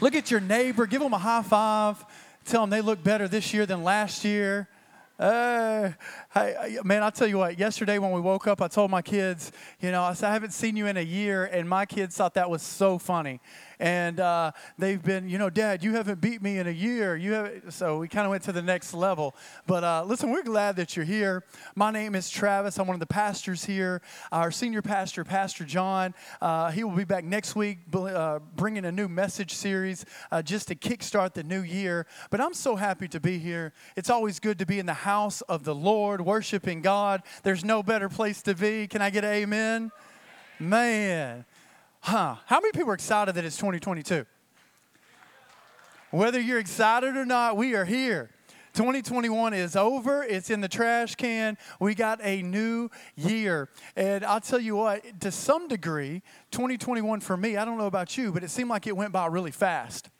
Look at your neighbor, give them a high five, tell them they look better this year than last year. Uh, hey, man, I'll tell you what, yesterday when we woke up, I told my kids, you know, I said, I haven't seen you in a year, and my kids thought that was so funny and uh, they've been, you know, Dad, you haven't beat me in a year. You have, so we kind of went to the next level. But uh, listen, we're glad that you're here. My name is Travis. I'm one of the pastors here. Our senior pastor, Pastor John, uh, he will be back next week, uh, bringing a new message series uh, just to kickstart the new year. But I'm so happy to be here. It's always good to be in the house of the Lord, worshiping God. There's no better place to be. Can I get an amen? Man, Huh. How many people are excited that it's 2022? Whether you're excited or not, we are here. 2021 is over. It's in the trash can. We got a new year. And I'll tell you what, to some degree, 2021 for me, I don't know about you, but it seemed like it went by really fast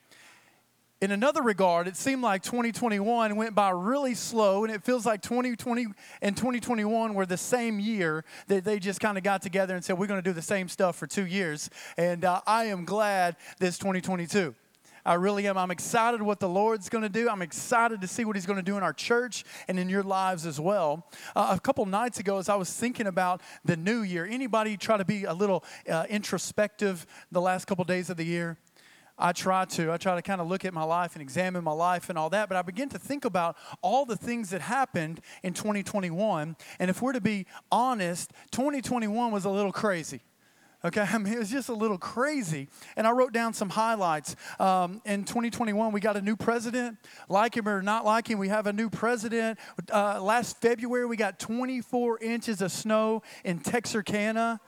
in another regard, it seemed like 2021 went by really slow, and it feels like 2020 and 2021 were the same year that they just kind of got together and said, We're going to do the same stuff for two years. And uh, I am glad this 2022. I really am. I'm excited what the Lord's going to do. I'm excited to see what He's going to do in our church and in your lives as well. Uh, a couple nights ago, as I was thinking about the new year, anybody try to be a little uh, introspective the last couple days of the year? I try to. I try to kind of look at my life and examine my life and all that. But I begin to think about all the things that happened in 2021. And if we're to be honest, 2021 was a little crazy. Okay, I mean, it was just a little crazy. And I wrote down some highlights. Um, in 2021, we got a new president. Like him or not like him, we have a new president. Uh, last February, we got 24 inches of snow in Texarkana.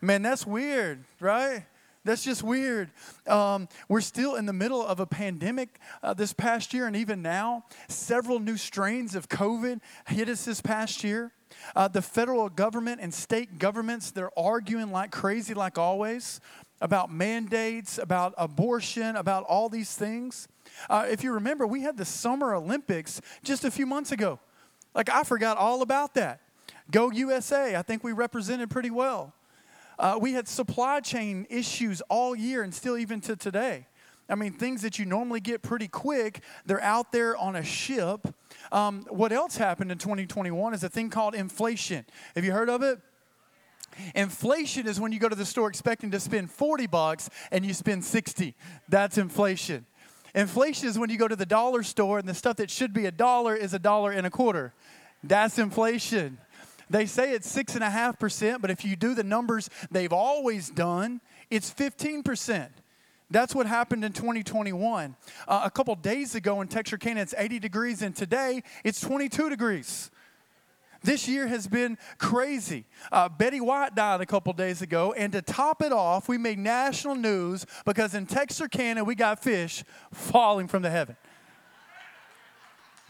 Man, that's weird, right? That's just weird. Um, we're still in the middle of a pandemic uh, this past year, and even now, several new strains of COVID hit us this past year. Uh, the federal government and state governments, they're arguing like crazy, like always, about mandates, about abortion, about all these things. Uh, if you remember, we had the Summer Olympics just a few months ago. Like, I forgot all about that. Go USA, I think we represented pretty well. Uh, we had supply chain issues all year and still even to today. I mean, things that you normally get pretty quick, they're out there on a ship. Um, what else happened in 2021 is a thing called inflation. Have you heard of it? Inflation is when you go to the store expecting to spend 40 bucks and you spend 60. That's inflation. Inflation is when you go to the dollar store and the stuff that should be a dollar is a dollar and a quarter. That's inflation. They say it's six and a half percent, but if you do the numbers they've always done, it's 15%. That's what happened in 2021. Uh, a couple days ago in Texarkana, it's 80 degrees, and today it's 22 degrees. This year has been crazy. Uh, Betty White died a couple days ago, and to top it off, we made national news because in Texarkana we got fish falling from the heaven.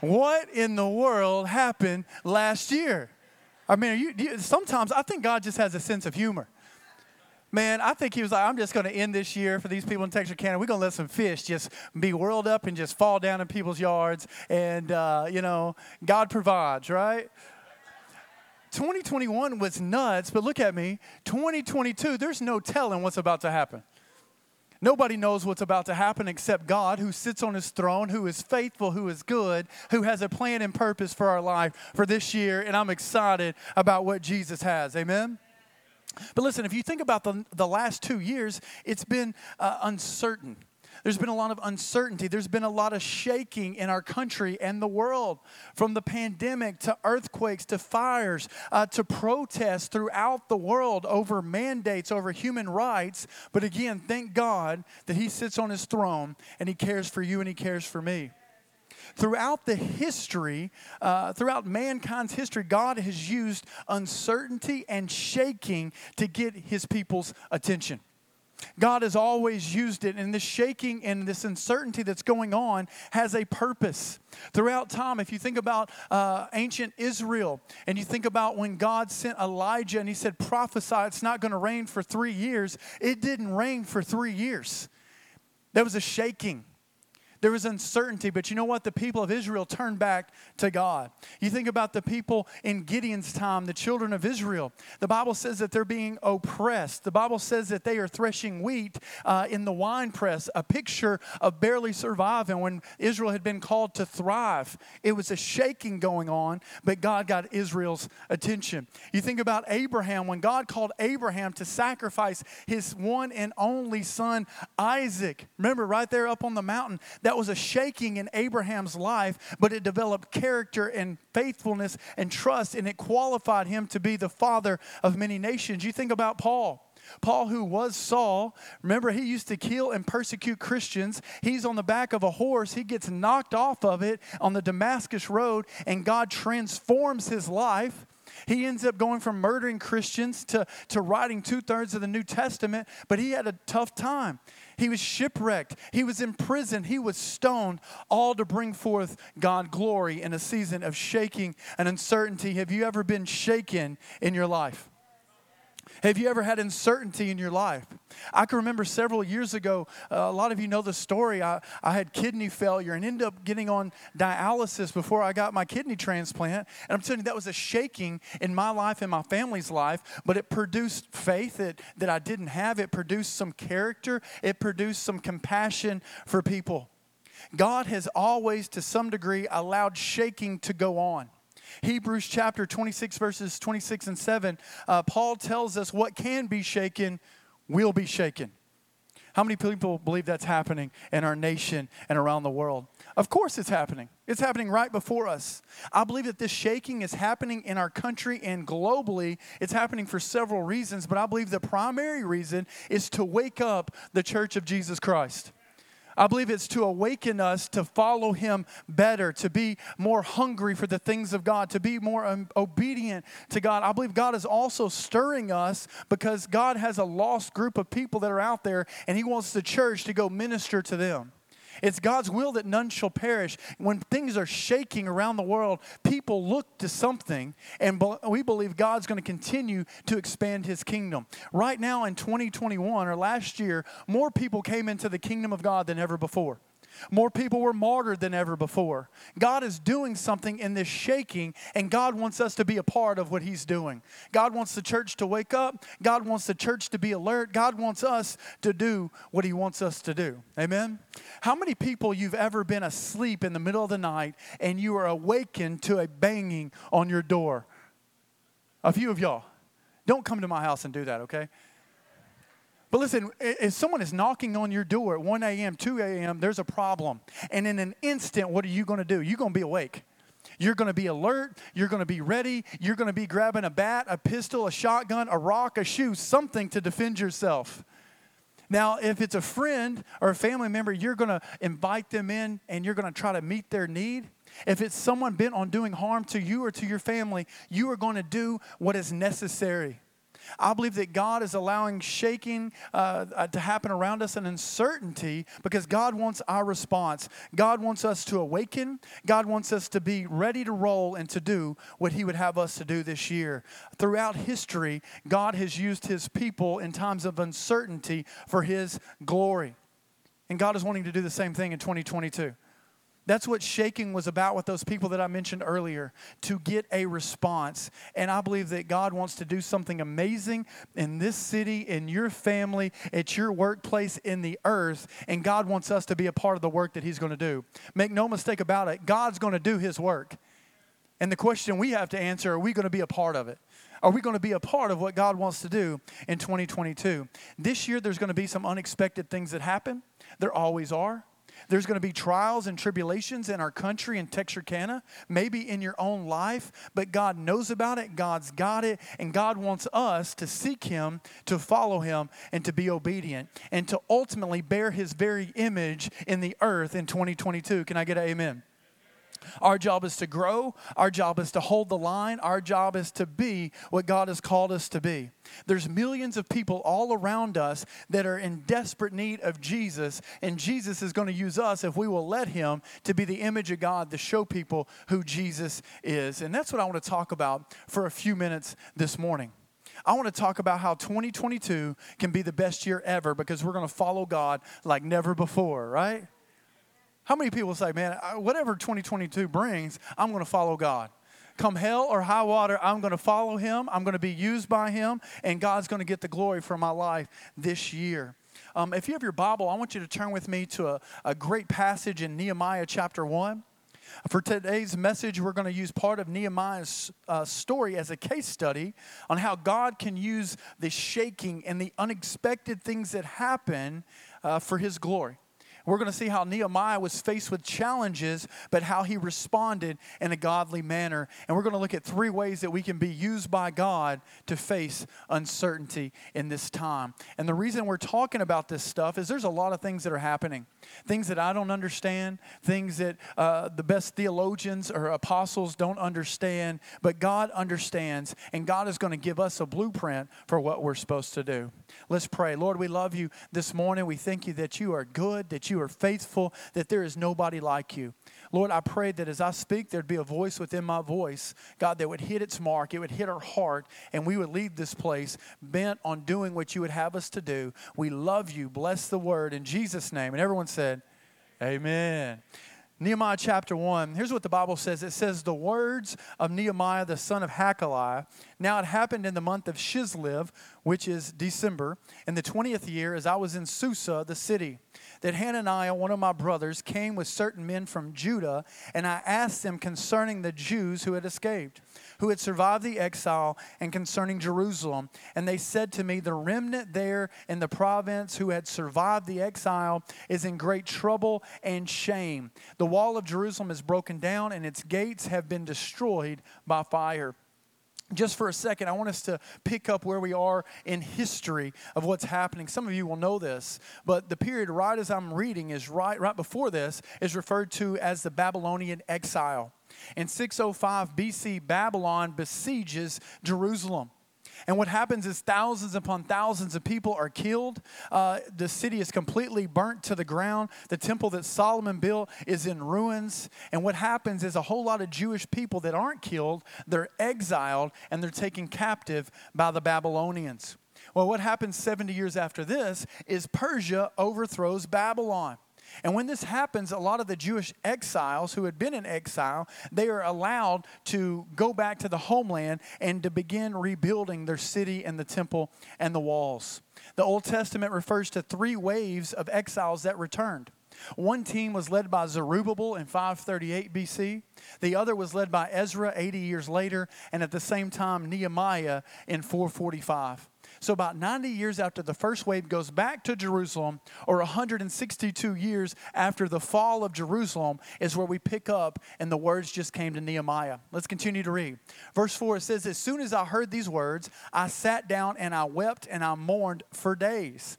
What in the world happened last year? I mean, you, you, sometimes I think God just has a sense of humor. Man, I think he was like, I'm just going to end this year for these people in Texas, Texarkana. We're going to let some fish just be whirled up and just fall down in people's yards. And, uh, you know, God provides, right? 2021 was nuts, but look at me. 2022, there's no telling what's about to happen. Nobody knows what's about to happen except God, who sits on his throne, who is faithful, who is good, who has a plan and purpose for our life for this year. And I'm excited about what Jesus has. Amen? But listen, if you think about the, the last two years, it's been uh, uncertain. There's been a lot of uncertainty. There's been a lot of shaking in our country and the world, from the pandemic to earthquakes to fires uh, to protests throughout the world over mandates, over human rights. But again, thank God that He sits on His throne and He cares for you and He cares for me throughout the history, uh, throughout mankind's history, God has used uncertainty and shaking to get his people's attention. God has always used it, and this shaking and this uncertainty that's going on has a purpose. Throughout time, if you think about uh, ancient Israel and you think about when God sent Elijah and he said, prophesy, it's not going to rain for three years, it didn't rain for three years. There was a shaking. There was uncertainty, but you know what? The people of Israel turned back to God. You think about the people in Gideon's time, the children of Israel. The Bible says that they're being oppressed. The Bible says that they are threshing wheat uh, in the wine press, a picture of barely surviving when Israel had been called to thrive. It was a shaking going on, but God got Israel's attention. You think about Abraham, when God called Abraham to sacrifice his one and only son, Isaac. Remember, right there up on the mountain, that was a shaking in Abraham's life, but it developed character and faithfulness and trust, and it qualified him to be the father of many nations. You think about Paul. Paul, who was Saul, remember he used to kill and persecute Christians. He's on the back of a horse. He gets knocked off of it on the Damascus Road, and God transforms his life. He ends up going from murdering Christians to, to writing two thirds of the New Testament, but he had a tough time. He was shipwrecked. He was in prison. He was stoned, all to bring forth God glory in a season of shaking and uncertainty. Have you ever been shaken in your life? Have you ever had uncertainty in your life? I can remember several years ago, uh, a lot of you know the story. I, I had kidney failure and ended up getting on dialysis before I got my kidney transplant. And I'm telling you, that was a shaking in my life and my family's life, but it produced faith that, that I didn't have. It produced some character, it produced some compassion for people. God has always, to some degree, allowed shaking to go on. Hebrews chapter 26, verses 26 and 7, uh, Paul tells us what can be shaken will be shaken. How many people believe that's happening in our nation and around the world? Of course, it's happening. It's happening right before us. I believe that this shaking is happening in our country and globally. It's happening for several reasons, but I believe the primary reason is to wake up the church of Jesus Christ. I believe it's to awaken us to follow Him better, to be more hungry for the things of God, to be more um, obedient to God. I believe God is also stirring us because God has a lost group of people that are out there and He wants the church to go minister to them. It's God's will that none shall perish. When things are shaking around the world, people look to something, and we believe God's going to continue to expand his kingdom. Right now in 2021 or last year, more people came into the kingdom of God than ever before. More people were martyred than ever before. God is doing something in this shaking, and God wants us to be a part of what He's doing. God wants the church to wake up. God wants the church to be alert. God wants us to do what He wants us to do. Amen? How many people you've ever been asleep in the middle of the night and you are awakened to a banging on your door? A few of y'all. Don't come to my house and do that, okay? But listen, if someone is knocking on your door at 1 a.m., 2 a.m., there's a problem. And in an instant, what are you going to do? You're going to be awake. You're going to be alert. You're going to be ready. You're going to be grabbing a bat, a pistol, a shotgun, a rock, a shoe, something to defend yourself. Now, if it's a friend or a family member, you're going to invite them in and you're going to try to meet their need. If it's someone bent on doing harm to you or to your family, you are going to do what is necessary. I believe that God is allowing shaking uh, uh, to happen around us and uncertainty because God wants our response. God wants us to awaken. God wants us to be ready to roll and to do what He would have us to do this year. Throughout history, God has used His people in times of uncertainty for His glory. And God is wanting to do the same thing in 2022. That's what shaking was about with those people that I mentioned earlier to get a response. And I believe that God wants to do something amazing in this city, in your family, at your workplace, in the earth. And God wants us to be a part of the work that He's going to do. Make no mistake about it, God's going to do His work. And the question we have to answer are we going to be a part of it? Are we going to be a part of what God wants to do in 2022? This year, there's going to be some unexpected things that happen. There always are. There's going to be trials and tribulations in our country in Texarkana, maybe in your own life, but God knows about it. God's got it. And God wants us to seek Him, to follow Him, and to be obedient, and to ultimately bear His very image in the earth in 2022. Can I get an amen? Our job is to grow. Our job is to hold the line. Our job is to be what God has called us to be. There's millions of people all around us that are in desperate need of Jesus, and Jesus is going to use us if we will let Him to be the image of God to show people who Jesus is. And that's what I want to talk about for a few minutes this morning. I want to talk about how 2022 can be the best year ever because we're going to follow God like never before, right? How many people say, man, whatever 2022 brings, I'm going to follow God? Come hell or high water, I'm going to follow him. I'm going to be used by him, and God's going to get the glory for my life this year. Um, if you have your Bible, I want you to turn with me to a, a great passage in Nehemiah chapter 1. For today's message, we're going to use part of Nehemiah's uh, story as a case study on how God can use the shaking and the unexpected things that happen uh, for his glory. We're going to see how Nehemiah was faced with challenges, but how he responded in a godly manner. And we're going to look at three ways that we can be used by God to face uncertainty in this time. And the reason we're talking about this stuff is there's a lot of things that are happening things that I don't understand, things that uh, the best theologians or apostles don't understand, but God understands, and God is going to give us a blueprint for what we're supposed to do. Let's pray. Lord, we love you this morning. We thank you that you are good, that you are faithful, that there is nobody like you. Lord, I pray that as I speak, there'd be a voice within my voice, God, that would hit its mark, it would hit our heart, and we would leave this place bent on doing what you would have us to do. We love you. Bless the word in Jesus' name. And everyone said, Amen. Nehemiah chapter 1, here's what the Bible says it says, The words of Nehemiah the son of Hachaliah. Now it happened in the month of Chislev, which is December, in the 20th year, as I was in Susa, the city, that Hananiah, one of my brothers, came with certain men from Judah, and I asked them concerning the Jews who had escaped, who had survived the exile, and concerning Jerusalem. And they said to me, The remnant there in the province who had survived the exile is in great trouble and shame. The wall of Jerusalem is broken down, and its gates have been destroyed by fire just for a second, I want us to pick up where we are in history of what's happening. Some of you will know this, but the period right as I'm reading is right right before this is referred to as the Babylonian exile. In 605 BC, Babylon besieges Jerusalem. And what happens is thousands upon thousands of people are killed. Uh, the city is completely burnt to the ground. The temple that Solomon built is in ruins. And what happens is a whole lot of Jewish people that aren't killed, they're exiled and they're taken captive by the Babylonians. Well, what happens 70 years after this is Persia overthrows Babylon. And when this happens, a lot of the Jewish exiles who had been in exile, they are allowed to go back to the homeland and to begin rebuilding their city and the temple and the walls. The Old Testament refers to three waves of exiles that returned. One team was led by Zerubbabel in 538 BC. The other was led by Ezra 80 years later, and at the same time, Nehemiah in 445. So, about 90 years after the first wave goes back to Jerusalem, or 162 years after the fall of Jerusalem, is where we pick up, and the words just came to Nehemiah. Let's continue to read. Verse 4 it says, As soon as I heard these words, I sat down and I wept and I mourned for days.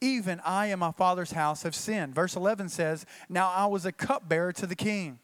even I and my father's house have sinned. Verse 11 says, Now I was a cupbearer to the king.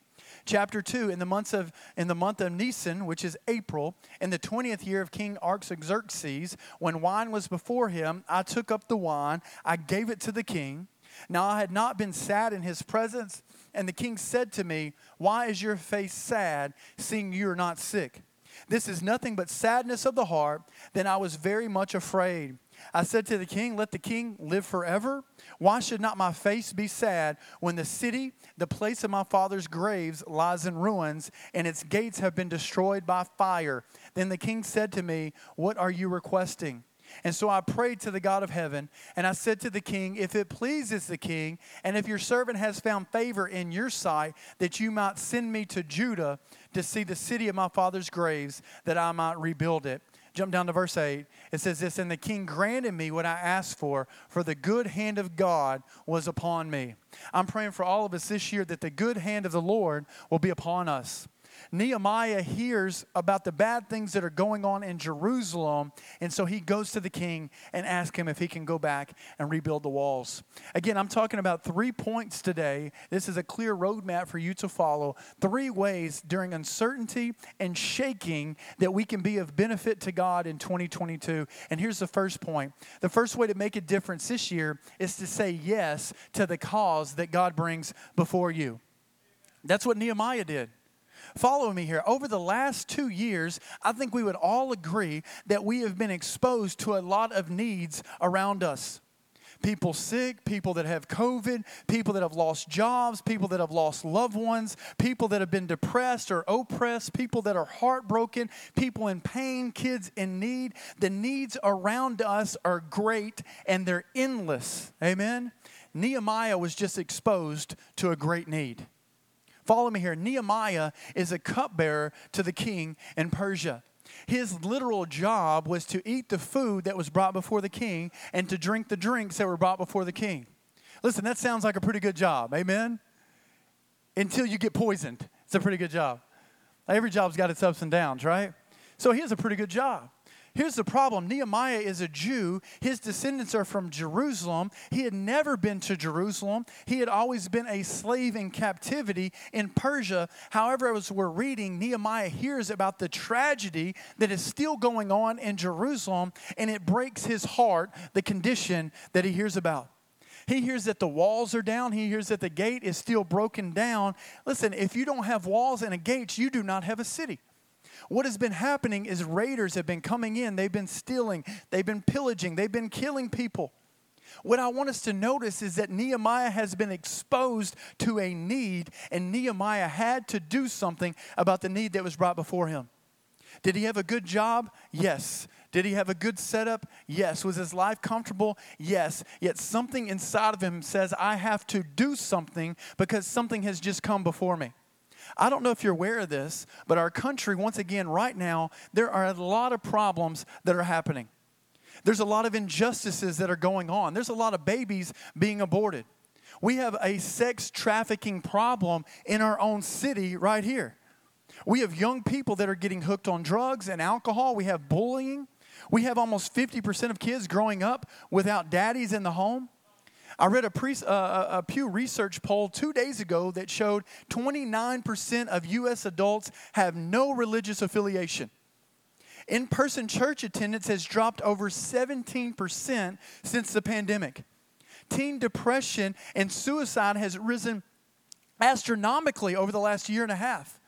Chapter 2, in the, months of, in the month of Nisan, which is April, in the 20th year of King Artaxerxes, when wine was before him, I took up the wine, I gave it to the king. Now I had not been sad in his presence, and the king said to me, Why is your face sad, seeing you are not sick? This is nothing but sadness of the heart. Then I was very much afraid. I said to the king, Let the king live forever. Why should not my face be sad when the city, the place of my father's graves, lies in ruins and its gates have been destroyed by fire? Then the king said to me, What are you requesting? And so I prayed to the God of heaven, and I said to the king, If it pleases the king, and if your servant has found favor in your sight, that you might send me to Judah to see the city of my father's graves, that I might rebuild it. Jump down to verse 8. It says this And the king granted me what I asked for, for the good hand of God was upon me. I'm praying for all of us this year that the good hand of the Lord will be upon us. Nehemiah hears about the bad things that are going on in Jerusalem, and so he goes to the king and asks him if he can go back and rebuild the walls. Again, I'm talking about three points today. This is a clear roadmap for you to follow. Three ways during uncertainty and shaking that we can be of benefit to God in 2022. And here's the first point the first way to make a difference this year is to say yes to the cause that God brings before you. That's what Nehemiah did. Follow me here. Over the last two years, I think we would all agree that we have been exposed to a lot of needs around us. People sick, people that have COVID, people that have lost jobs, people that have lost loved ones, people that have been depressed or oppressed, people that are heartbroken, people in pain, kids in need. The needs around us are great and they're endless. Amen? Nehemiah was just exposed to a great need. Follow me here. Nehemiah is a cupbearer to the king in Persia. His literal job was to eat the food that was brought before the king and to drink the drinks that were brought before the king. Listen, that sounds like a pretty good job. Amen? Until you get poisoned. It's a pretty good job. Every job's got its ups and downs, right? So he has a pretty good job. Here's the problem Nehemiah is a Jew. His descendants are from Jerusalem. He had never been to Jerusalem. He had always been a slave in captivity in Persia. However, as we're reading, Nehemiah hears about the tragedy that is still going on in Jerusalem, and it breaks his heart, the condition that he hears about. He hears that the walls are down. He hears that the gate is still broken down. Listen, if you don't have walls and a gate, you do not have a city. What has been happening is raiders have been coming in, they've been stealing, they've been pillaging, they've been killing people. What I want us to notice is that Nehemiah has been exposed to a need, and Nehemiah had to do something about the need that was brought before him. Did he have a good job? Yes. Did he have a good setup? Yes. Was his life comfortable? Yes. Yet something inside of him says, I have to do something because something has just come before me. I don't know if you're aware of this, but our country, once again, right now, there are a lot of problems that are happening. There's a lot of injustices that are going on. There's a lot of babies being aborted. We have a sex trafficking problem in our own city right here. We have young people that are getting hooked on drugs and alcohol. We have bullying. We have almost 50% of kids growing up without daddies in the home. I read a, pre, uh, a, Pew Research poll two days ago that showed 29% of U.S. adults have no religious affiliation. In person church attendance has dropped over 17% since the pandemic. Teen depression and suicide has risen astronomically over the last year and a half.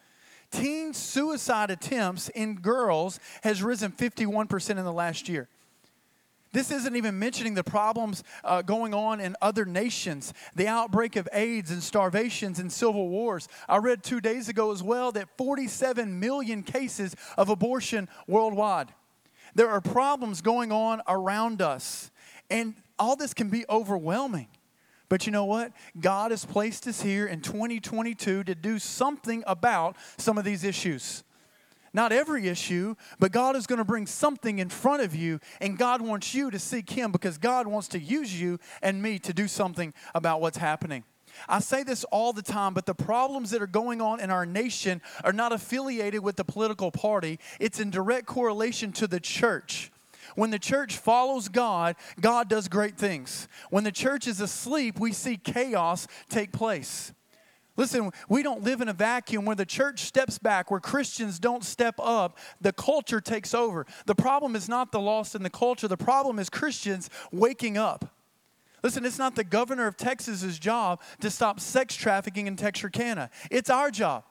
Teen suicide attempts in girls has risen 51% in the last year. This isn't even mentioning the problems uh, going on in other nations, the outbreak of AIDS and starvations and civil wars. I read two days ago as well that 47 million cases of abortion worldwide. There are problems going on around us, and all this can be overwhelming. But you know what? God has placed us here in 2022 to do something about some of these issues. Not every issue, but God is going to bring something in front of you, and God wants you to seek Him because God wants to use you and me to do something about what's happening. I say this all the time, but the problems that are going on in our nation are not affiliated with the political party. It's in direct correlation to the church. When the church follows God, God does great things. When the church is asleep, we see chaos take place. Listen, we don't live in a vacuum where the church steps back, where Christians don't step up, the culture takes over. The problem is not the lost in the culture, the problem is Christians waking up. Listen, it's not the governor of Texas's job to stop sex trafficking in Texarkana. It's our job.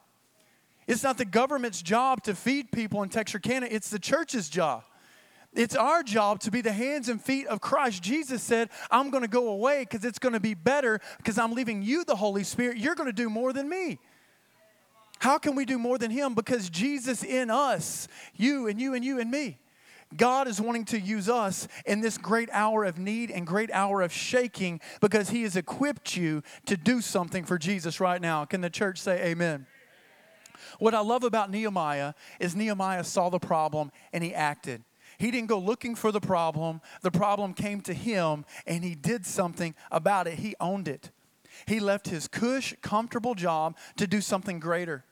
It's not the government's job to feed people in Texarkana, it's the church's job. It's our job to be the hands and feet of Christ. Jesus said, I'm going to go away because it's going to be better because I'm leaving you the Holy Spirit. You're going to do more than me. How can we do more than Him? Because Jesus in us, you and you and you and me. God is wanting to use us in this great hour of need and great hour of shaking because He has equipped you to do something for Jesus right now. Can the church say amen? What I love about Nehemiah is Nehemiah saw the problem and he acted. He didn't go looking for the problem. The problem came to him and he did something about it. He owned it. He left his cush, comfortable job to do something greater.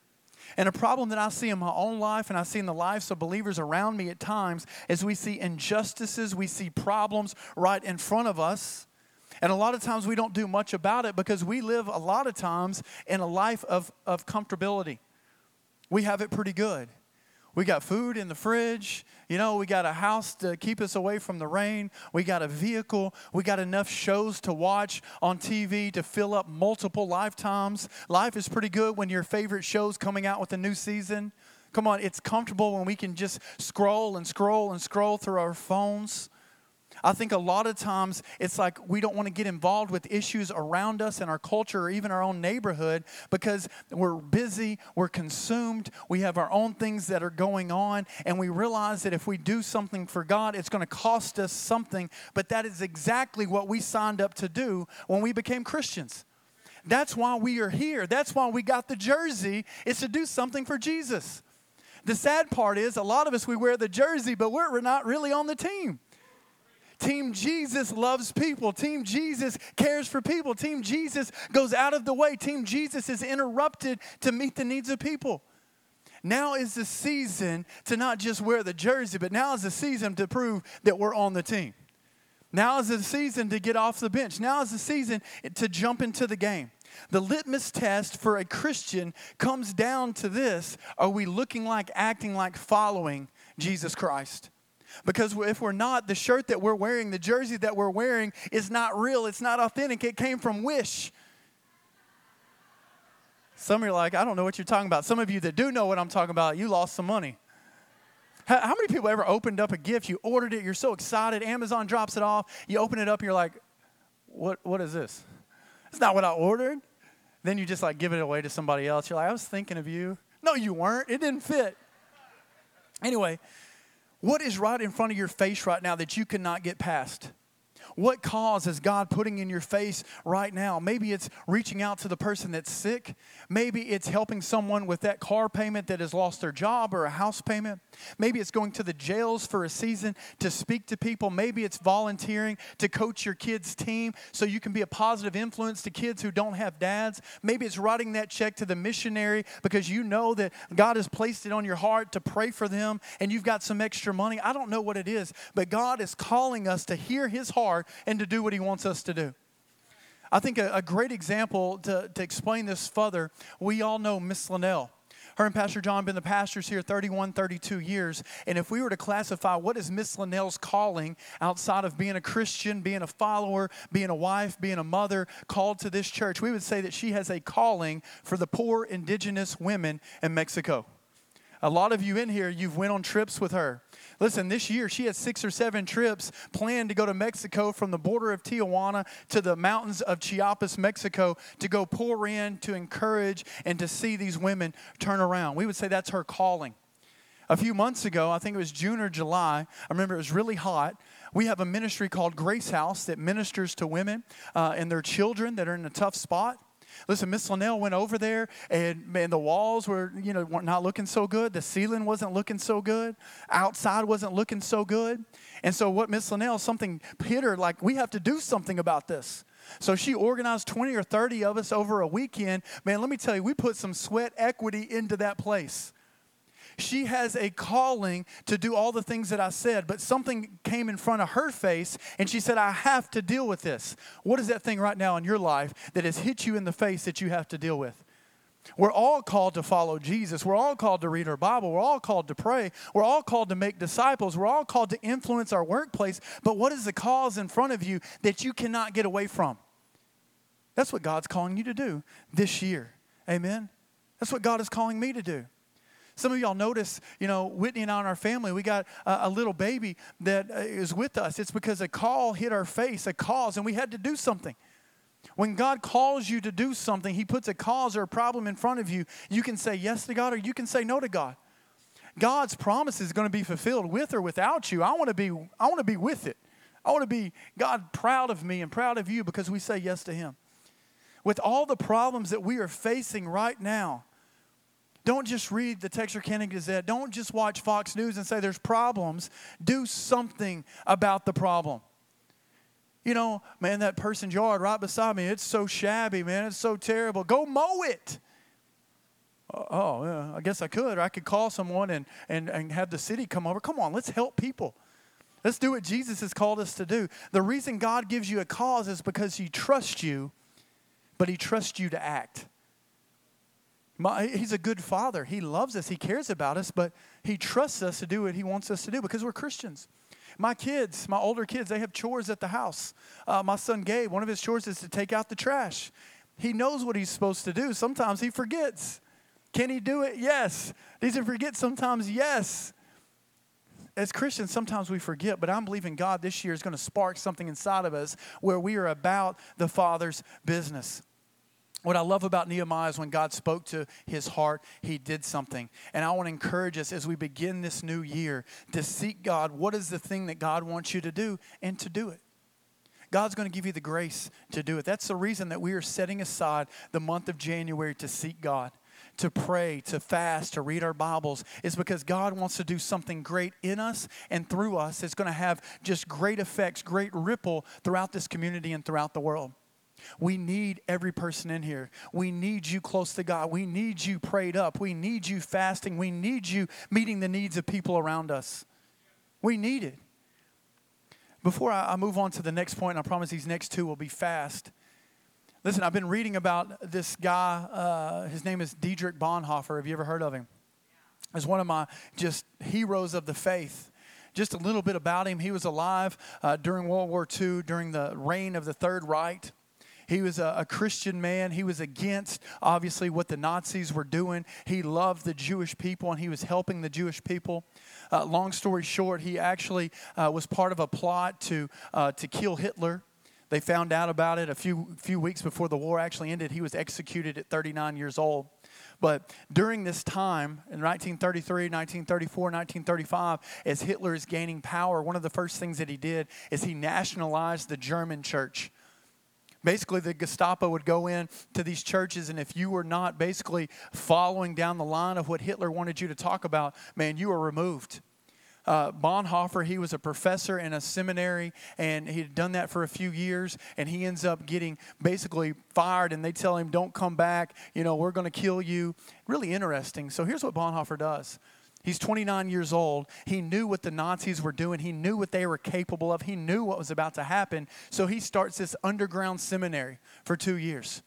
And a problem that I see in my own life and I see in the lives of believers around me at times is we see injustices, we see problems right in front of us. And a lot of times we don't do much about it because we live a lot of times in a life of, of comfortability. We have it pretty good. We got food in the fridge. You know, we got a house to keep us away from the rain. We got a vehicle. We got enough shows to watch on TV to fill up multiple lifetimes. Life is pretty good when your favorite show's coming out with a new season. Come on, it's comfortable when we can just scroll and scroll and scroll through our phones. I think a lot of times it's like we don't want to get involved with issues around us in our culture or even our own neighborhood because we're busy, we're consumed, we have our own things that are going on, and we realize that if we do something for God, it's going to cost us something. But that is exactly what we signed up to do when we became Christians. That's why we are here. That's why we got the jersey, is to do something for Jesus. The sad part is, a lot of us, we wear the jersey, but we're not really on the team. Team Jesus loves people. Team Jesus cares for people. Team Jesus goes out of the way. Team Jesus is interrupted to meet the needs of people. Now is the season to not just wear the jersey, but now is the season to prove that we're on the team. Now is the season to get off the bench. Now is the season to jump into the game. The litmus test for a Christian comes down to this Are we looking like, acting like, following Jesus Christ? Because if we're not, the shirt that we're wearing, the jersey that we're wearing is not real. It's not authentic. It came from Wish. Some of you are like, I don't know what you're talking about. Some of you that do know what I'm talking about, you lost some money. How, many people ever opened up a gift? You ordered it, you're so excited. Amazon drops it off. You open it up, you're like, what, what is this? It's not what I ordered. Then you just like give it away to somebody else. You're like, I was thinking of you. No, you weren't. It didn't fit. Anyway, what is right in front of your face right now that you cannot get past? What cause is God putting in your face right now? Maybe it's reaching out to the person that's sick. Maybe it's helping someone with that car payment that has lost their job or a house payment. Maybe it's going to the jails for a season to speak to people. Maybe it's volunteering to coach your kids' team so you can be a positive influence to kids who don't have dads. Maybe it's writing that check to the missionary because you know that God has placed it on your heart to pray for them and you've got some extra money. I don't know what it is, but God is calling us to hear His heart and to do what He wants us to do. I think a, a great example to, to explain this further, we all know Miss Linnell. Her and Pastor John have been the pastors here 31, 32 years. And if we were to classify what is Miss Linnell's calling outside of being a Christian, being a follower, being a wife, being a mother, called to this church, we would say that she has a calling for the poor indigenous women in Mexico. A lot of you in here, you've went on trips with her. Listen, this year she had six or seven trips planned to go to Mexico from the border of Tijuana to the mountains of Chiapas, Mexico, to go pour in, to encourage, and to see these women turn around. We would say that's her calling. A few months ago, I think it was June or July, I remember it was really hot. We have a ministry called Grace House that ministers to women uh, and their children that are in a tough spot. Listen, Miss Linnell went over there, and man, the walls were, you know, were not looking so good. The ceiling wasn't looking so good. Outside wasn't looking so good. And so, what Miss Linnell, something hit her like, we have to do something about this. So she organized 20 or 30 of us over a weekend. Man, let me tell you, we put some sweat equity into that place she has a calling to do all the things that I said, but something came in front of her face and she said, I have to deal with this. What is that thing right now in your life that has hit you in the face that you have to deal with? We're all called to follow Jesus. We're all called to read our Bible. We're all called to pray. We're all called to make disciples. We're all called to influence our workplace. But what is the cause in front of you that you cannot get away from? That's what God's calling you to do this year. Amen? That's what God is calling me to do. Some of y'all notice, you know, Whitney and I and our family, we got a, a, little baby that uh, with us. It's because a call hit our face, a cause, and we had to do something. When God calls you to do something, He puts a cause or a problem in front of you. You can say yes to God or you can say no to God. God's promise is going to be fulfilled with or without you. I want to be, I want to be with it. I want to be God proud of me and proud of you because we say yes to Him. With all the problems that we are facing right now, don't just read the Texarkana Gazette. Don't just watch Fox News and say there's problems. Do something about the problem. You know, man, that person's yard right beside me, it's so shabby, man. It's so terrible. Go mow it. Uh, oh, yeah, I guess I could. Or I could call someone and, and, and have the city come over. Come on, let's help people. Let's do what Jesus has called us to do. The reason God gives you a cause is because He trusts you, but He trusts you to act. He's a good father. He loves us. He cares about us, but He trusts us to do what He wants us to do because we're Christians. My kids, my older kids, they have chores at the house. Uh, my son Gabe, one of his chores is to take out the trash. He knows what he's supposed to do. Sometimes he forgets. Can he do it? Yes. Does he forget sometimes? Yes. As Christians, sometimes we forget, but I'm believing God this year is going to spark something inside of us where we are about the Father's business. What I love about Nehemiah is when God spoke to his heart, he did something. And I want to encourage us as we begin this new year to seek God. What is the thing that God wants you to do and to do it? God's going to give you the grace to do it. That's the reason that we are setting aside the month of January to seek God, to pray, to fast, to read our Bibles, is because God wants to do something great in us and through us. It's going to have just great effects, great ripple throughout this community and throughout the world. We need every person in here. We need you close to God. We need you prayed up. We need you fasting. We need you meeting the needs of people around us. We need it. Before I move on to the next point, I promise these next two will be fast. Listen, I've been reading about this guy. Uh, his name is Dietrich Bonhoeffer. Have you ever heard of him? He's one of my just heroes of the faith just a little bit about him. He was alive uh, during World War II, during the reign of the Third Reich. He was a, a, Christian man. He was against, obviously, what the Nazis were doing. He loved the Jewish people and he was helping the Jewish people. Uh, long story short, he actually uh, was part of a plot to, uh, to kill Hitler. They found out about it a few, few weeks before the war actually ended. He was executed at 39 years old. But during this time, in 1933, 1934, 1935, as Hitler is gaining power, one of the first things that he did is he nationalized the German church. Basically, the Gestapo would go in to these churches, and if you were not basically following down the line of what Hitler wanted you to talk about, man, you were removed. Uh, Bonhoeffer, he was a professor in a seminary, and he had done that for a few years, and he ends up getting basically fired, and they tell him, Don't come back, you know, we're going to kill you. Really interesting. So here's what Bonhoeffer does He's 29 years old. He knew what the Nazis were doing. He knew what they were capable of. He knew what was about to happen. So he starts this underground seminary for two years.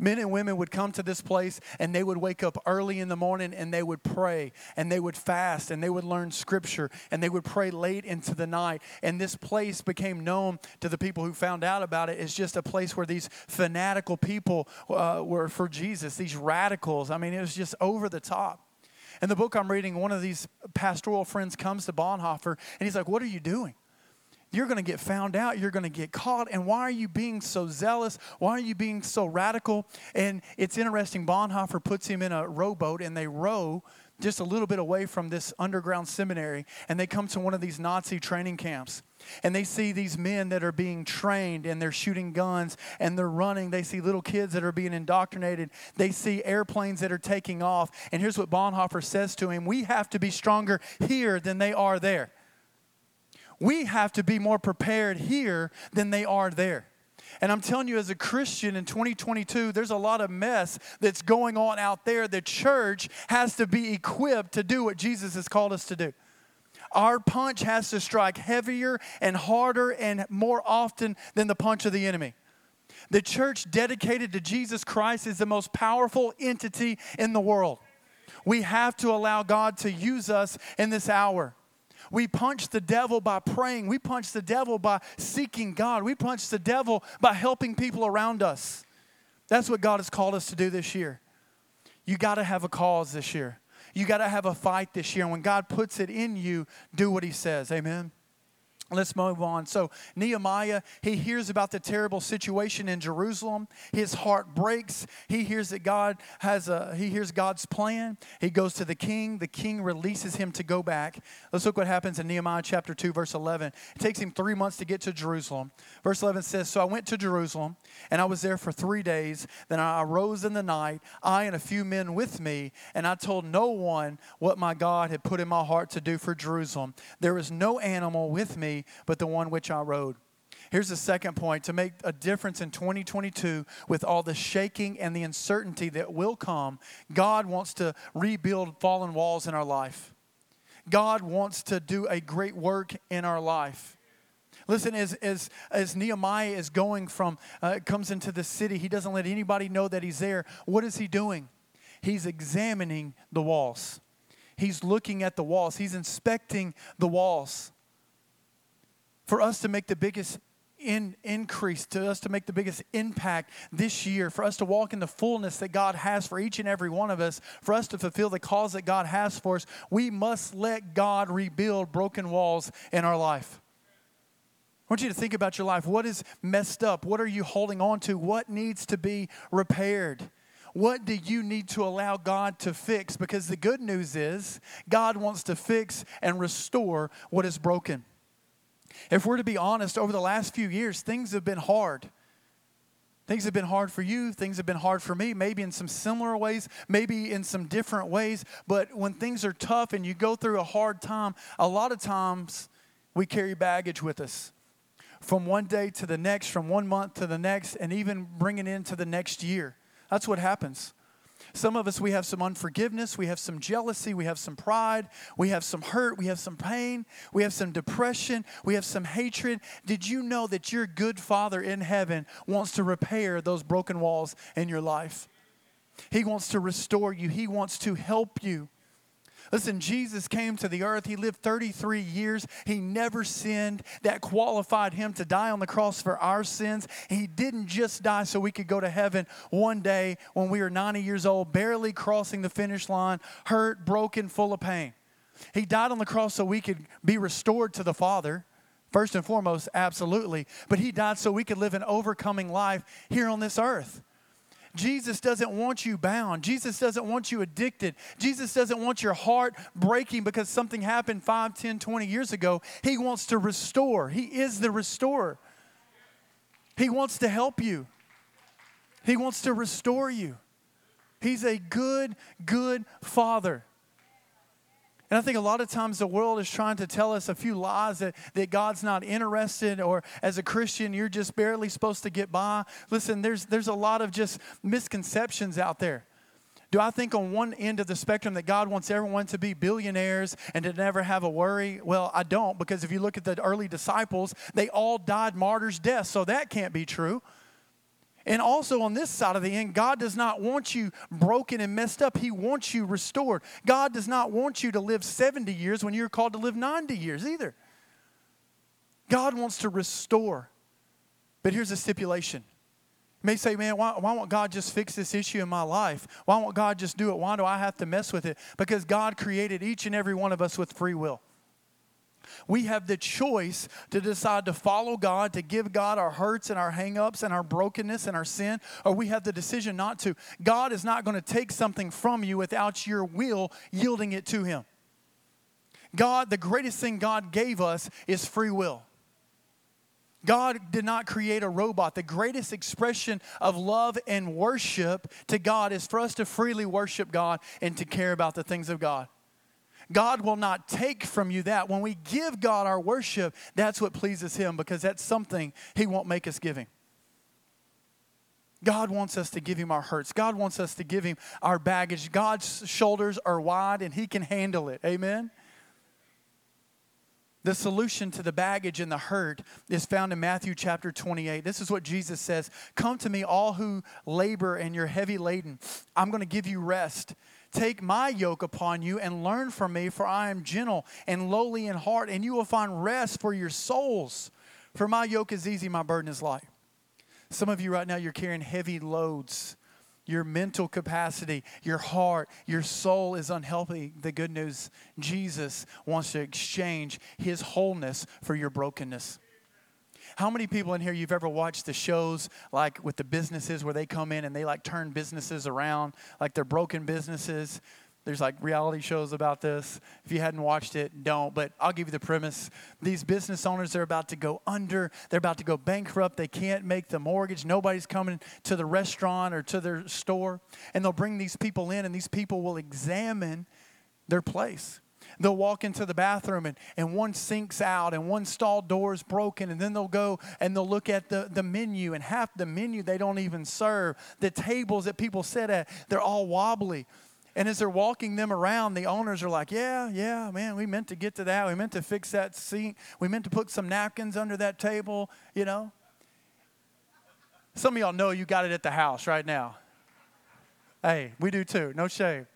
Men and women would come to this place and they would wake up early in the morning and they would pray and they would fast and they would learn scripture and they would pray late into the night. And this place became known to the people who found out about it as just a place where these fanatical people uh, were for Jesus, these radicals. I mean, it was just over the top. In the book I'm reading, one of these pastoral friends comes to Bonhoeffer and he's like, What are you doing? You're going to get found out. You're going to get caught. And why are you being so zealous? Why are you being so radical? And it's interesting. Bonhoeffer puts him in a rowboat and they row just a little bit away from this underground seminary and they come to one of these Nazi training camps and they see these men that are being trained and they're shooting guns and they're running. They see little kids that are being indoctrinated. They see airplanes that are taking off. And here's what Bonhoeffer says to him We have to be stronger here than they are there. We have to be more prepared here than they are there. And I'm telling you, as a Christian in 2022, there's a lot of mess that's going on out there. The church has to be equipped to do what Jesus has called us to do. Our punch has to strike heavier and harder and more often than the punch of the enemy. The church dedicated to Jesus Christ is the most powerful entity in the world. We have to allow God to use us in this hour. We punch the devil by praying. We punch the devil by seeking God. We punch the devil by helping people around us. That's what God has called us to do this year. You got to have a cause this year. You got to have a fight this year. And when God puts it in you, do what He says. Amen. Let's move on. So, Nehemiah, he hears about the terrible situation in Jerusalem. His heart breaks. He hears that God has a, he hears God's plan. He goes to the king. The king releases him to go back. Let's look what happens in Nehemiah chapter 2, verse 11. It takes him three months to get to Jerusalem. Verse 11 says, So I went to Jerusalem, and I was there for three days. Then I arose in the night, I and a few men with me, and I told no one what my God had put in my heart to do for Jerusalem. There was no animal with me but the one which I rode. Here's the second point to make a difference in 2022 with all the shaking and the uncertainty that will come, God wants to rebuild fallen walls in our life. God wants to do a great work in our life. Listen, as, as, as Nehemiah is going from, uh, comes into the city, he doesn't let anybody know that he's there. What is he doing? He's examining the walls. He's looking at the walls. He's inspecting the walls. For us to make the biggest in, increase, to us to make the biggest impact this year, for us to walk in the fullness that God has for each and every one of us, for us to fulfill the cause that God has for us, we must let God rebuild broken walls in our life. I want you to think about your life. What is messed up? What are you holding on to? What needs to be repaired? What do you need to allow God to fix? Because the good news is God wants to fix and restore what is broken. If we're to be honest, over the last few years, things have been hard. Things have been hard for you. Things have been hard for me, maybe in some similar ways, maybe in some different ways. But when things are tough and you go through a hard time, a lot of times we carry baggage with us from one day to the next, from one month to the next, and even bringing into the next year. That's what happens. Some of us, we have some unforgiveness, we have some jealousy, we have some pride, we have some hurt, we have some pain, we have some depression, we have some hatred. Did you know that your good Father in heaven wants to repair those broken walls in your life? He wants to restore you, He wants to help you. Listen, Jesus came to the earth. He lived 33 years. He never sinned. That qualified him to die on the cross for our sins. He didn't just die so we could go to heaven one day when we were 90 years old, barely crossing the finish line, hurt, broken, full of pain. He died on the cross so we could be restored to the Father. First and foremost, absolutely. But he died so we could live an overcoming life here on this earth. Jesus doesn't want you bound. Jesus doesn't want you addicted. Jesus doesn't want your heart breaking because something happened 5, 10, 20 years ago. He wants to restore. He is the restorer. He wants to help you, He wants to restore you. He's a good, good father. And I think a lot of times the world is trying to tell us a few lies that, that God's not interested, or as a Christian, you're just barely supposed to get by. Listen, there's, there's a lot of just misconceptions out there. Do I think on one end of the spectrum that God wants everyone to be billionaires and to never have a worry? Well, I don't, because if you look at the early disciples, they all died martyrs' deaths, so that can't be true. And also on this side of the end, God does not want you broken and messed up. He wants you restored. God does not want you to live 70 years when you're called to live 90 years either. God wants to restore. But here's a stipulation. You may say, man, why, why won't God just fix this issue in my life? Why won't God just do it? Why do I have to mess with it? Because God created each and every one of us with free will. We have the choice to decide to follow God, to give God our hurts and our hangups and our brokenness and our sin, or we have the decision not to. God is not going to take something from you without your will yielding it to Him. God, the greatest thing God gave us is free will. God did not create a robot. The greatest expression of love and worship to God is for us to freely worship God and to care about the things of God. God will not take from you that. When we give God our worship, that's what pleases Him because that's something He won't make us giving. God wants us to give Him our hurts. God wants us to give Him our baggage. God's shoulders are wide and He can handle it. Amen? The solution to the baggage and the hurt is found in Matthew chapter 28. This is what Jesus says Come to me, all who labor and you're heavy laden. I'm going to give you rest. Take my yoke upon you and learn from me, for I am gentle and lowly in heart, and you will find rest for your souls. For my yoke is easy, my burden is light. Some of you right now, you're carrying heavy loads. Your mental capacity, your heart, your soul is unhealthy. The good news Jesus wants to exchange his wholeness for your brokenness. How many people in here you've ever watched the shows like with the businesses where they come in and they like turn businesses around, like they're broken businesses? There's like reality shows about this. If you hadn't watched it, don't. But I'll give you the premise. These business owners, they're about to go under. They're about to go bankrupt. They can't make the mortgage. Nobody's coming to the restaurant or to their store. And they'll bring these people in, and these people will examine their place. They'll walk into the bathroom and, and one sinks out and one stall door is broken. And then they'll go and they'll look at the, the menu, and half the menu they don't even serve. The tables that people sit at, they're all wobbly. And as they're walking them around, the owners are like, Yeah, yeah, man, we meant to get to that. We meant to fix that seat. We meant to put some napkins under that table, you know. Some of y'all know you got it at the house right now. Hey, we do too. No shame.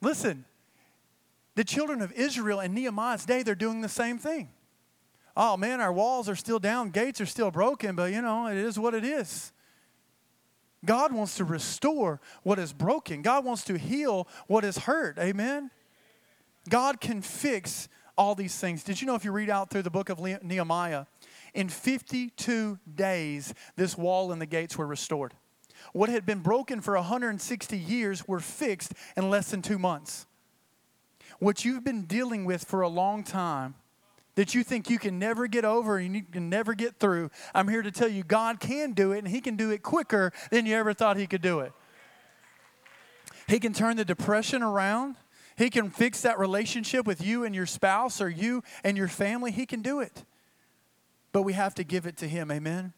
Listen, the children of Israel in Nehemiah's day, they're doing the same thing. Oh man, our walls are still down, gates are still broken, but you know, it is what it is. God wants to restore what is broken. God wants to heal what is hurt. Amen. God can fix all these things. Did you know if you read out through the book of Nehemiah, in 52 days, this wall and the gates were restored. What had been broken for 160 years were fixed in less than two months. What you've been dealing with for a long time that you think you can never get over and you can never get through, I'm here to tell you God can do it and He can do it quicker than you ever thought He could do it. He can turn the depression around. He can fix that relationship with you and your spouse or you and your family. He can do it. But we have to give it to Him. Amen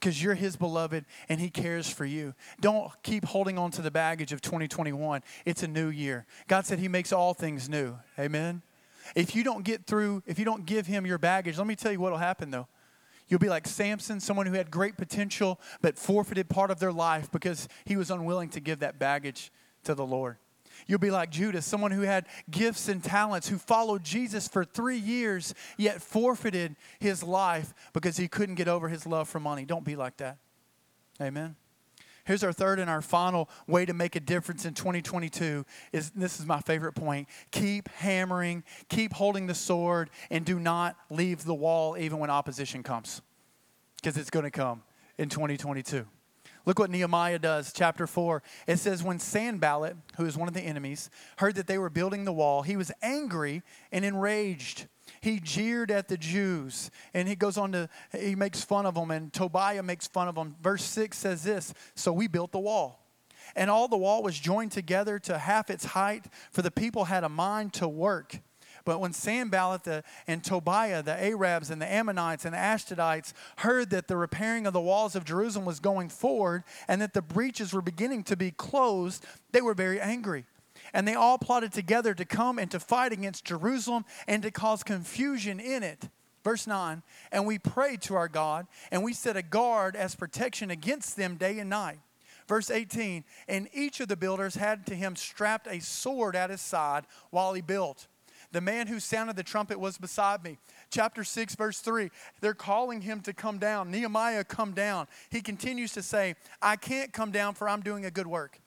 because you're his beloved and he cares for you. Don't keep holding on to the baggage of 2021. It's a new year. God said he makes all things new. Amen. If you don't get through, if you don't give him your baggage, let me tell you what will happen though. You'll be like Samson, someone who had great potential but forfeited part of their life because he was unwilling to give that baggage to the Lord. You'll be like Judas, someone who had gifts and talents, who followed Jesus for three years, yet forfeited his life because he couldn't get over his love for money. Don't be like that. Amen. Here's our third and our final way to make a difference in 2022 is this is my favorite point. Keep hammering, keep holding the sword and do not leave the wall even when opposition comes. Because it's going to come in 2022. Look what Nehemiah does, chapter 4. It says, When Sanballat, who is one of the enemies, heard that they were building the wall, he was angry and enraged he jeered at the Jews. And he goes on to, he makes fun of them, and Tobiah makes fun of them. Verse 6 says this So we built the wall. And all the wall was joined together to half its height, for the people had a mind to work. But when Sanballat the, and Tobiah, the Arabs and the Ammonites and the Ashdodites, heard that the repairing of the walls of Jerusalem was going forward and that the breaches were beginning to be closed, they were very angry. And they all plotted together to come and to fight against Jerusalem and to cause confusion in it. Verse 9, and we prayed to our God, and we set a guard as protection against them day and night. Verse 18, and each of the builders had to him strapped a sword at his side while he built. The man who sounded the trumpet was beside me. Chapter 6, verse 3, they're calling him to come down. Nehemiah, come down. He continues to say, I can't come down for I'm doing a good work.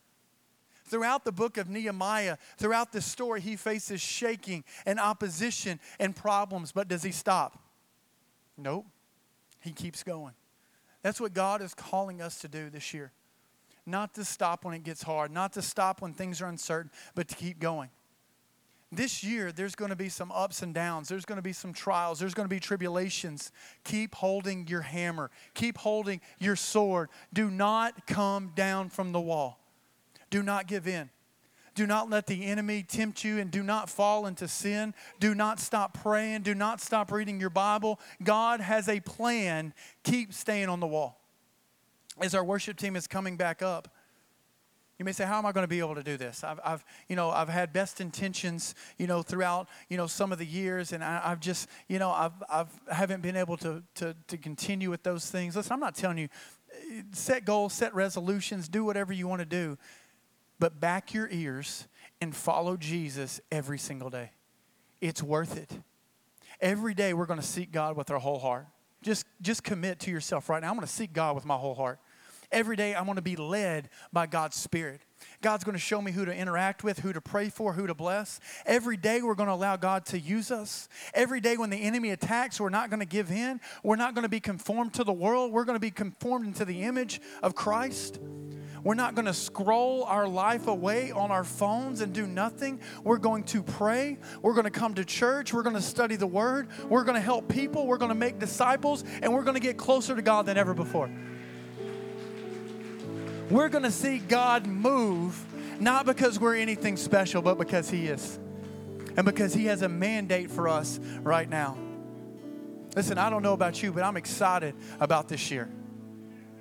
Throughout the book of Nehemiah, throughout the story, he faces shaking and opposition and problems. But does he stop? Nope. He keeps going. That's what God is calling us to do this year. Not to stop when it gets hard, not to stop when things are uncertain, but to keep going. This year, there's going to be some ups and downs. There's going to be some trials. There's going to be tribulations. Keep holding your hammer. Keep holding your sword. Do not come down from the wall. Do not give in. Do not let the enemy tempt you and do not fall into sin. Do not stop praying. Do not stop reading your Bible. God has a plan. Keep staying on the wall. As our worship team is coming back up, you may say, "How am I going to be able to do this?" I've, I've, you know, I've had best intentions, you know, throughout, you know, some of the years, and I, have just, you know, I've, I've haven't been able to, to to continue with those things. Listen, I'm not telling you, set goals, set resolutions, do whatever you want to do. But back your ears and follow Jesus every single day. It's worth it. Every day we're going to seek God with our whole heart. Just, just commit to yourself right now. I'm going to seek God with my whole heart. Every day I'm going to be led by God's Spirit. God's going to show me who to interact with, who to pray for, who to bless. Every day we're going to allow God to use us. Every day when the enemy attacks, we're not going to give in. We're not going to be conformed to the world. We're going to be conformed into the image of Christ. We're not going to scroll our life away on our phones and do nothing. We're going to pray. We're going to come to church. We're going to study the Word. We're going to help people. We're going to make disciples. And we're going to get closer to God than ever before. We're going to see God move, not because we're anything special, but because He is. and because He has a mandate for us right now. Listen, I don't know about you, but I'm excited about this year.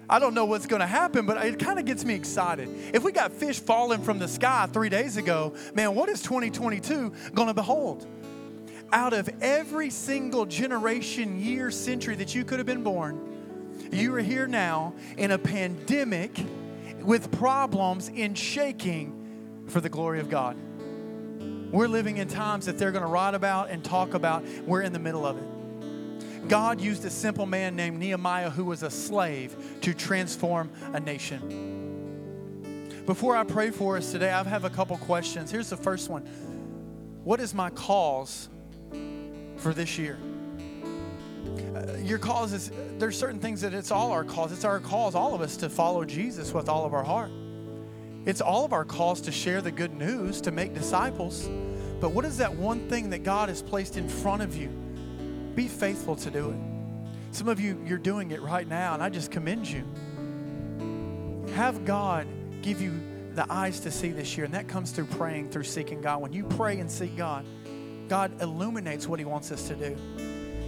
I don't know what's going to happen, but it kind of gets me excited. If we got fish falling from the sky three days ago, man, what is 2022 going to behold? Out of every single generation, year, century that you could have been born, you are here now in a pandemic with problems in shaking for the glory of God. We're living in times that they're going to write about and talk about. We're in the middle of it. God used a simple man named Nehemiah who was a slave to transform a nation. Before I pray for us today, I have a couple questions. Here's the first one What is my cause for this year? Uh, your cause is, there's certain things that it's all our calls. It's our calls, all of us, to follow Jesus with all of our heart. It's all of our calls to share the good news, to make disciples. But what is that one thing that God has placed in front of you? Be faithful to do it. Some of you, you're doing it right now, and I just commend you. Have God give you the eyes to see this year, and that comes through praying, through seeking God. When you pray and seek God, God illuminates what He wants us to do.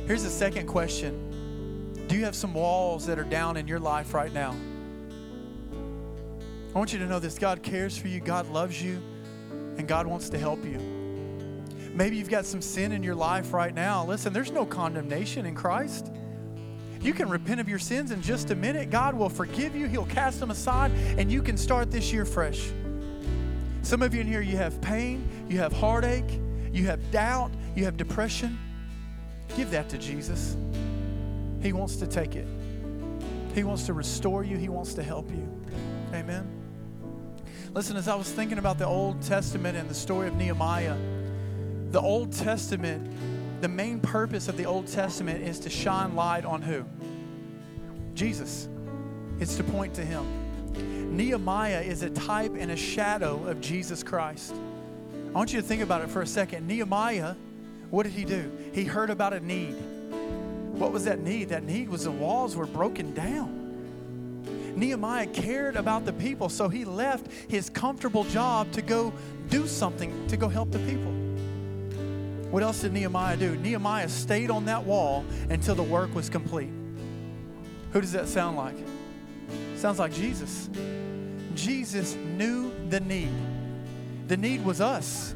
Here's the second question Do you have some walls that are down in your life right now? I want you to know this God cares for you, God loves you, and God wants to help you. Maybe you've got some sin in your life right now. Listen, there's no condemnation in Christ. You can repent of your sins in just a minute. God will forgive you, He'll cast them aside, and you can start this year fresh. Some of you in here, you have pain, you have heartache, you have doubt, you have depression. Give that to Jesus. He wants to take it, He wants to restore you, He wants to help you. Amen. Listen, as I was thinking about the Old Testament and the story of Nehemiah, the Old Testament, the main purpose of the Old Testament is to shine light on who? Jesus. It's to point to Him. Nehemiah is a type and a shadow of Jesus Christ. I want you to think about it for a second. Nehemiah, what did he do? He heard about a need. What was that need? That need was the walls were broken down. Nehemiah cared about the people, so he left his comfortable job to go do something to go help the people. What else did Nehemiah do? Nehemiah stayed on that wall until the work was complete. Who does that sound like? Sounds like Jesus. Jesus knew the need. The need was us.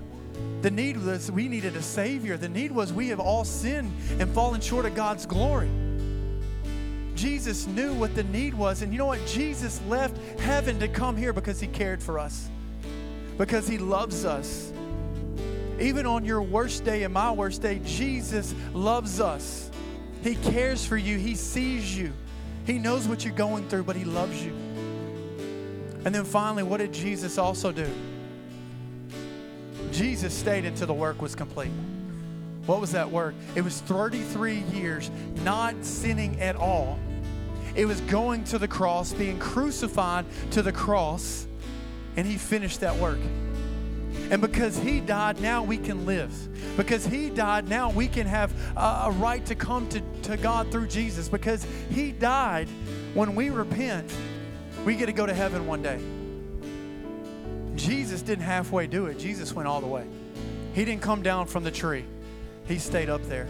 The need was we needed a Savior. The need was we have all sinned and fallen short of God's glory. Jesus knew what the need was. And you know what? Jesus left heaven to come here because he cared for us, because he loves us. Even on your worst day and my worst day, Jesus loves us. He cares for you, He sees you, He knows what you're going through, but He loves you. And then finally, what did Jesus also do? Jesus stayed until the work was complete. What was that work? It was 33 years not sinning at all. It was going to the cross, being crucified to the cross, and he finished that work. And because he died, now we can live. Because he died, now we can have a, right to come to, to God through Jesus. Because he died, when we repent, we get to go to heaven one day. Jesus didn't halfway do it, Jesus went all the way. He didn't come down from the tree, he stayed up there.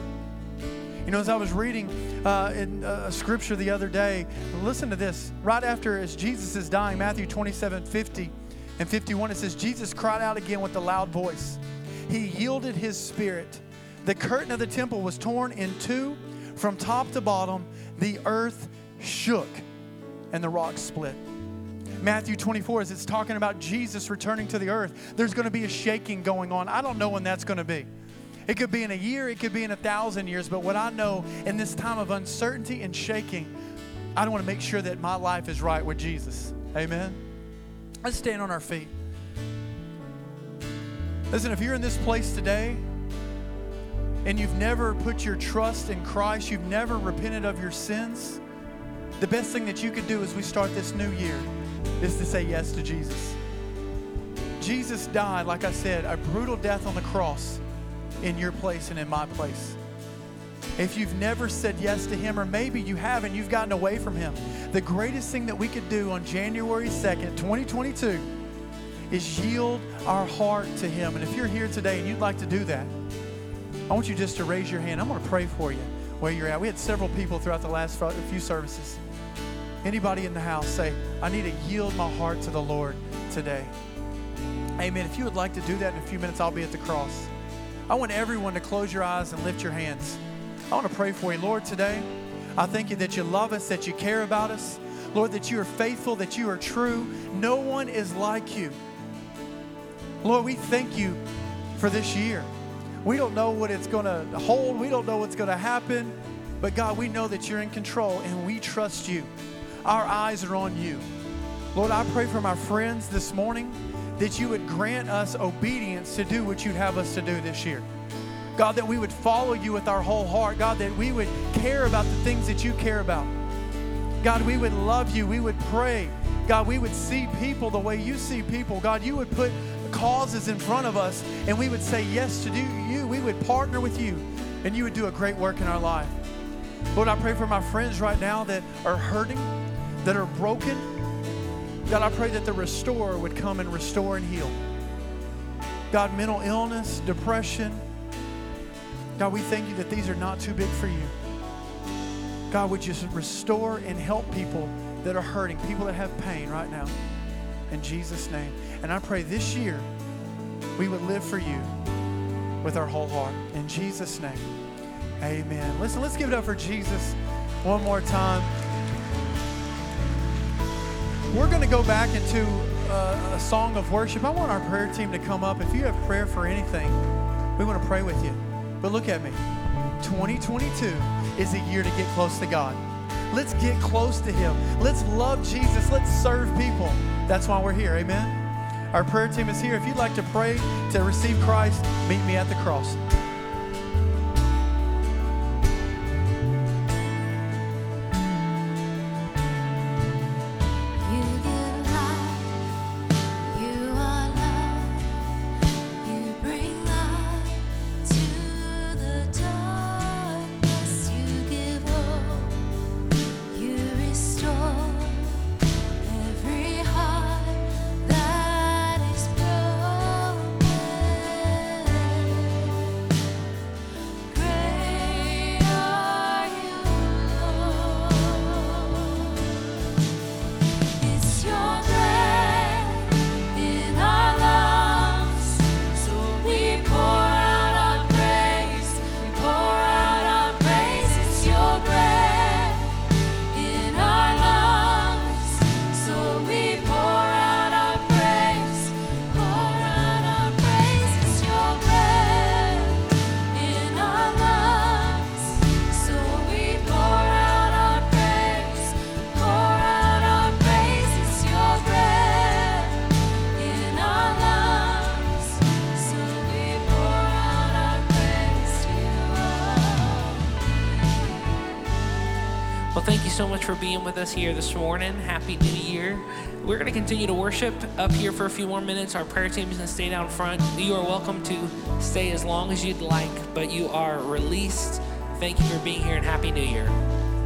You know, as I was reading uh, in uh, a scripture the other day, listen to this. Right after as Jesus is dying, Matthew 27 50 and 51, it says, Jesus cried out again with a loud voice. He yielded his spirit. The curtain of the temple was torn in two from top to bottom. The earth shook and the rocks split. Matthew 24, as it's talking about Jesus returning to the earth, there's going to be a shaking going on. I don't know when that's going to be. It could be in a year, it could be in a thousand years, but what I know in this time of uncertainty and shaking, I want to make sure that my life is right with Jesus. Amen. Let's stand on our feet. Listen, if you're in this place today and you've never put your trust in Christ, you've never repented of your sins, the best thing that you could do as we start this new year is to say yes to Jesus. Jesus died, like I said, a brutal death on the cross in your place and in my place. If you've never said yes to Him, or maybe you haven't, you've gotten away from Him, the greatest thing that we could do on January 2nd, 2022, is yield our heart to Him. And if you're here today and you'd like to do that, I want you just to raise your hand. I'm going to pray for you where you're at. We had several people throughout the last few services. Anybody in the house say, I need to yield my heart to the Lord today. Amen. If you would like to do that in a few minutes, I'll be at the cross. I want everyone to close your eyes and lift your hands. I want to pray for you. Lord, today, I thank you that you love us, that you care about us. Lord, that you are faithful, that you are true. No one is like you. Lord, we thank you for this year. We don't know what it's going to hold, we don't know what's going to happen, but God, we know that you're in control and we trust you. Our eyes are on you. Lord, I pray for my friends this morning that you would grant us obedience to do what you'd have us to do this year. God, that we would follow you with our whole heart. God, that we would care about the things that you care about. God, we would love you. We would pray. God, we would see people the way you see people. God, you would put causes in front of us and we would say yes to do you. We would partner with you and you would do a great work in our life. Lord, I pray for my friends right now that are hurting, that are broken. God, I pray that the restorer would come and restore and heal. God, mental illness, depression. God, we thank you that these are not too big for you. God, would you restore and help people that are hurting, people that have pain right now. In Jesus' name. And I pray this year we would live for you with our whole heart. In Jesus' name. Amen. Listen, let's give it up for Jesus one more time. We're going to go back into a, a song of worship. I want our prayer team to come up. If you have prayer for anything, we want to pray with you. But look at me. 2022 is a year to get close to God. Let's get close to Him. Let's love Jesus. Let's serve people. That's why we're here. Amen. Our prayer team is here. If you'd like to pray to receive Christ, meet me at the cross. For being with us here this morning. Happy New Year. We're going to continue to worship up here for a few more minutes. Our prayer team is going to stay down front. You are welcome to stay as long as you'd like, but you are released. Thank you for being here and Happy New Year.